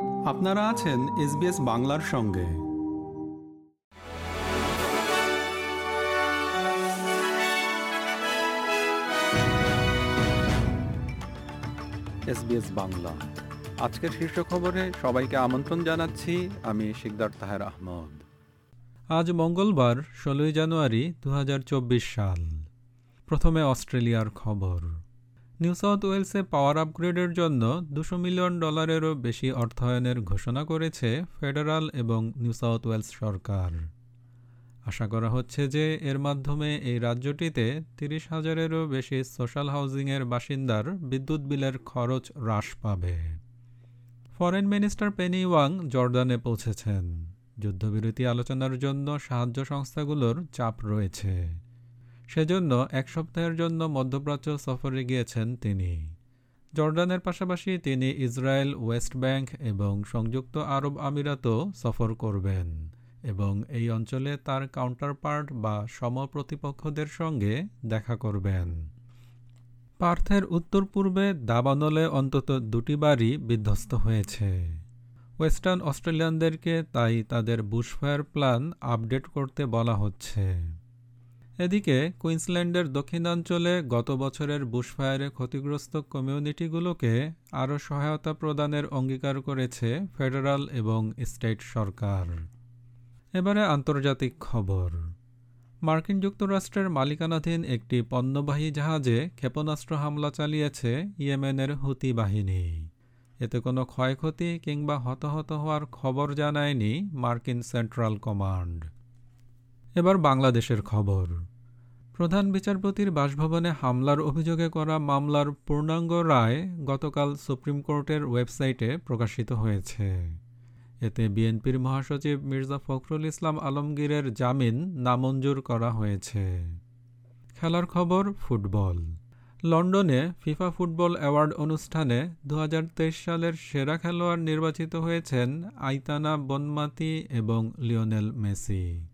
আপনারা আছেন এসবিএস বাংলার সঙ্গে। এসবিএস বাংলা। আজকের শীর্ষ খবরে সবাইকে আমন্ত্রণ জানাচ্ছি আমি শিকদার তাহের আহমদ। আজ মঙ্গলবার ষোলোই জানুয়ারি দু হাজার চব্বিশ সাল। প্রথমে অস্ট্রেলিয়ার খবর। নিউ সাউথ ওয়েলসে পাওয়ার আপগ্রেডের জন্য দুশো মিলিয়ন ডলারেরও বেশি অর্থায়নের ঘোষণা করেছে ফেডারাল এবং নিউ সাউথ ওয়েলস সরকার। আশা করা হচ্ছে যে এর মাধ্যমে এই রাজ্যটিতে তিরিশ হাজারেরও বেশি সোশ্যাল হাউজিংয়ের বাসিন্দার বিদ্যুৎ বিলের খরচ হ্রাস পাবে। ফরেন মিনিস্টার পেনি ওয়াং জর্দানে পৌঁছেছেন। যুদ্ধবিরতি আলোচনার জন্য সাহায্য সংস্থাগুলোর চাপ রয়েছে। সেজন্য এক সপ্তাহের জন্য মধ্যপ্রাচ্য সফরে গিয়েছেন তিনি। জর্ডানের পাশাপাশি তিনি ইসরায়েল, ওয়েস্ট ব্যাংক এবং সংযুক্ত আরব আমিরাতও সফর করবেন এবং এই অঞ্চলে তার কাউন্টারপার্ট বা সমপ্রতিপক্ষদের সঙ্গে দেখা করবেন। পার্থের উত্তর পূর্বে দাবানলে অন্তত দুটি বাড়ি বিধ্বস্ত হয়েছে। ওয়েস্টার্ন অস্ট্রেলিয়ানদেরকে তাই তাদের বুশফায়ার প্ল্যান আপডেট করতে বলা হচ্ছে। এদিকে কুইন্সল্যান্ডের দক্ষিণাঞ্চলে গত বছরের বুশফায়ারে ক্ষতিগ্রস্ত কমিউনিটিগুলোকে আরও সহায়তা প্রদানের অঙ্গীকার করেছে ফেডারাল এবং স্টেট সরকার। এবারে আন্তর্জাতিক খবর। মার্কিন যুক্তরাষ্ট্রের মালিকানাধীন একটি পণ্যবাহী জাহাজে ক্ষেপণাস্ত্র হামলা চালিয়েছে ইয়েমেনের হুতি বাহিনী। এতে কোনো ক্ষয়ক্ষতি কিংবা হতাহত হওয়ার খবর জানায়নি মার্কিন সেন্ট্রাল কমান্ড। এবার বাংলাদেশের খবর। প্রধান বিচারপতির বাসভবনে হামলার অভিযোগে করা মামলার পূর্ণাঙ্গ রায় গতকাল সুপ্রিম কোর্টের ওয়েবসাইটে প্রকাশিত হয়েছে। এতে বিএনপির মহাসচিব মির্জা ফখরুল ইসলাম আলমগীরের জামিন নামঞ্জুর করা হয়েছে। খেলার খবর, ফুটবল। লন্ডনে ফিফা ফুটবল অ্যাওয়ার্ড অনুষ্ঠানে দু হাজার তেইশ সালের সেরা খেলোয়াড় নির্বাচিত হয়েছেন আইতানা বনমাতি এবং লিওনেল মেসি।